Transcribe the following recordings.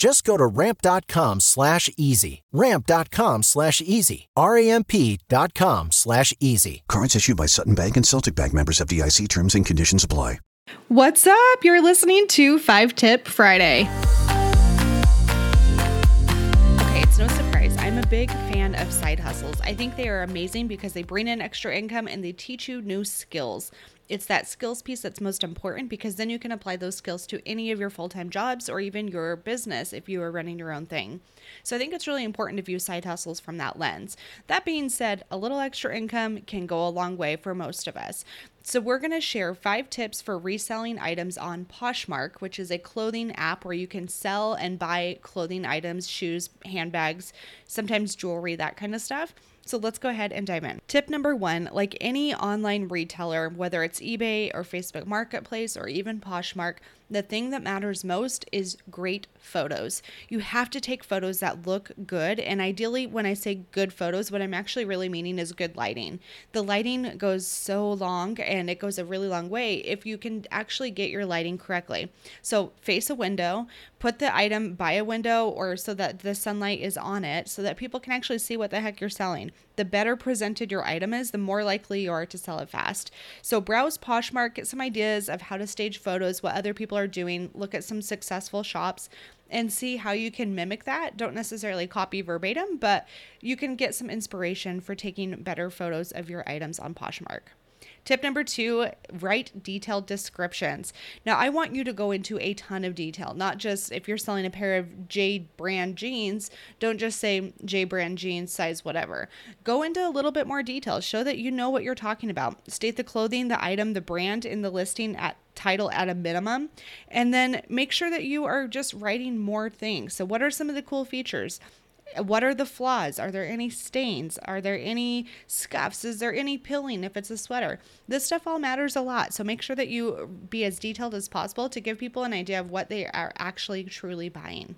Just go to ramp.com slash easy. Ramp.com slash easy. R-A-M-P dot com slash easy. Cards issued by Sutton Bank and Celtic Bank members FDIC terms and conditions apply. What's up? You're listening to Five Tip Friday. Okay, it's no surprise. I'm a big fan of side hustles. I think they are amazing because they bring in extra income and they teach you new skills. It's that skills piece that's most important because then you can apply those skills to any of your full time jobs or even your business if you are running your own thing. So I think it's really important to view side hustles from that lens. That being said, a little extra income can go a long way for most of us. So, we're going to share five tips for reselling items on Poshmark, which is a clothing app where you can sell and buy clothing items, shoes, handbags, sometimes jewelry, that kind of stuff. So let's go ahead and dive in. Tip number one like any online retailer, whether it's eBay or Facebook Marketplace or even Poshmark, the thing that matters most is great photos. You have to take photos that look good. And ideally, when I say good photos, what I'm actually really meaning is good lighting. The lighting goes so long and it goes a really long way if you can actually get your lighting correctly. So, face a window, put the item by a window or so that the sunlight is on it so that people can actually see what the heck you're selling. The better presented your item is, the more likely you are to sell it fast. So, browse Poshmark, get some ideas of how to stage photos, what other people are doing, look at some successful shops and see how you can mimic that. Don't necessarily copy verbatim, but you can get some inspiration for taking better photos of your items on Poshmark. Tip number two, write detailed descriptions. Now, I want you to go into a ton of detail, not just if you're selling a pair of J brand jeans, don't just say J brand jeans, size whatever. Go into a little bit more detail. Show that you know what you're talking about. State the clothing, the item, the brand in the listing at title at a minimum. And then make sure that you are just writing more things. So, what are some of the cool features? What are the flaws? Are there any stains? Are there any scuffs? Is there any pilling if it's a sweater? This stuff all matters a lot. So make sure that you be as detailed as possible to give people an idea of what they are actually truly buying.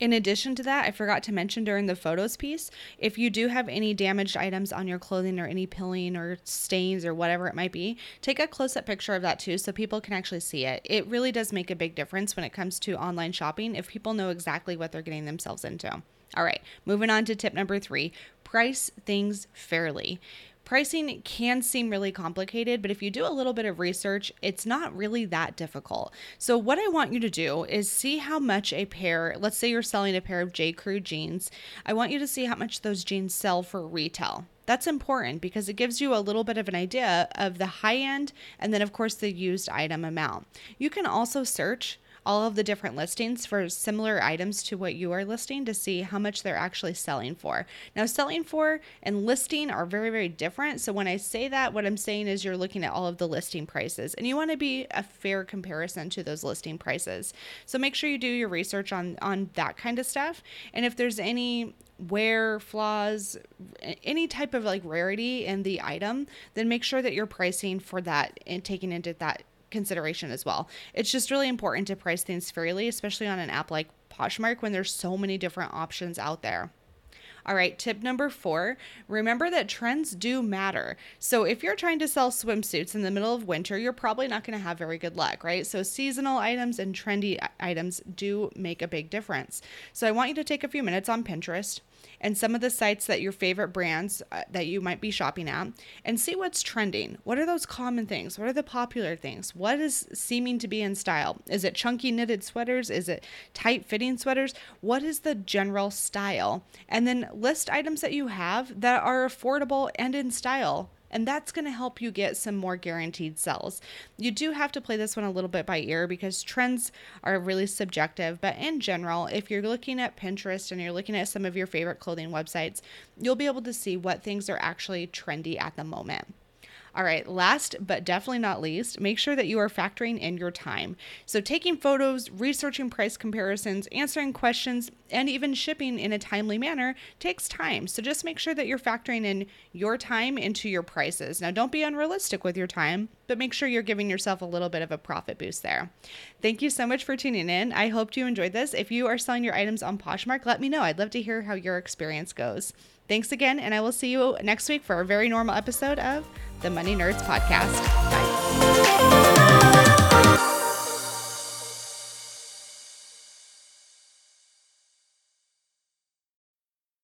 In addition to that, I forgot to mention during the photos piece, if you do have any damaged items on your clothing or any pilling or stains or whatever it might be, take a close up picture of that too so people can actually see it. It really does make a big difference when it comes to online shopping if people know exactly what they're getting themselves into. All right, moving on to tip number three price things fairly. Pricing can seem really complicated, but if you do a little bit of research, it's not really that difficult. So, what I want you to do is see how much a pair, let's say you're selling a pair of J. Crew jeans, I want you to see how much those jeans sell for retail. That's important because it gives you a little bit of an idea of the high end and then, of course, the used item amount. You can also search all of the different listings for similar items to what you are listing to see how much they're actually selling for. Now, selling for and listing are very, very different. So, when I say that, what I'm saying is you're looking at all of the listing prices and you want to be a fair comparison to those listing prices. So, make sure you do your research on, on that kind of stuff. And if there's any wear flaws, any type of like rarity in the item, then make sure that you're pricing for that and taking into that consideration as well. It's just really important to price things fairly, especially on an app like Poshmark when there's so many different options out there. All right, tip number four remember that trends do matter. So, if you're trying to sell swimsuits in the middle of winter, you're probably not going to have very good luck, right? So, seasonal items and trendy items do make a big difference. So, I want you to take a few minutes on Pinterest and some of the sites that your favorite brands uh, that you might be shopping at and see what's trending. What are those common things? What are the popular things? What is seeming to be in style? Is it chunky knitted sweaters? Is it tight fitting sweaters? What is the general style? And then list items that you have that are affordable and in style and that's going to help you get some more guaranteed sales. You do have to play this one a little bit by ear because trends are really subjective, but in general, if you're looking at Pinterest and you're looking at some of your favorite clothing websites, you'll be able to see what things are actually trendy at the moment. All right, last but definitely not least, make sure that you are factoring in your time. So, taking photos, researching price comparisons, answering questions, and even shipping in a timely manner takes time. So, just make sure that you're factoring in your time into your prices. Now, don't be unrealistic with your time, but make sure you're giving yourself a little bit of a profit boost there. Thank you so much for tuning in. I hope you enjoyed this. If you are selling your items on Poshmark, let me know. I'd love to hear how your experience goes. Thanks again, and I will see you next week for a very normal episode of the Money Nerds Podcast. Bye.